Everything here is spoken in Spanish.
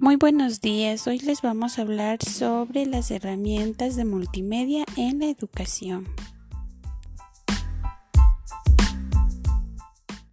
Muy buenos días, hoy les vamos a hablar sobre las herramientas de multimedia en la educación.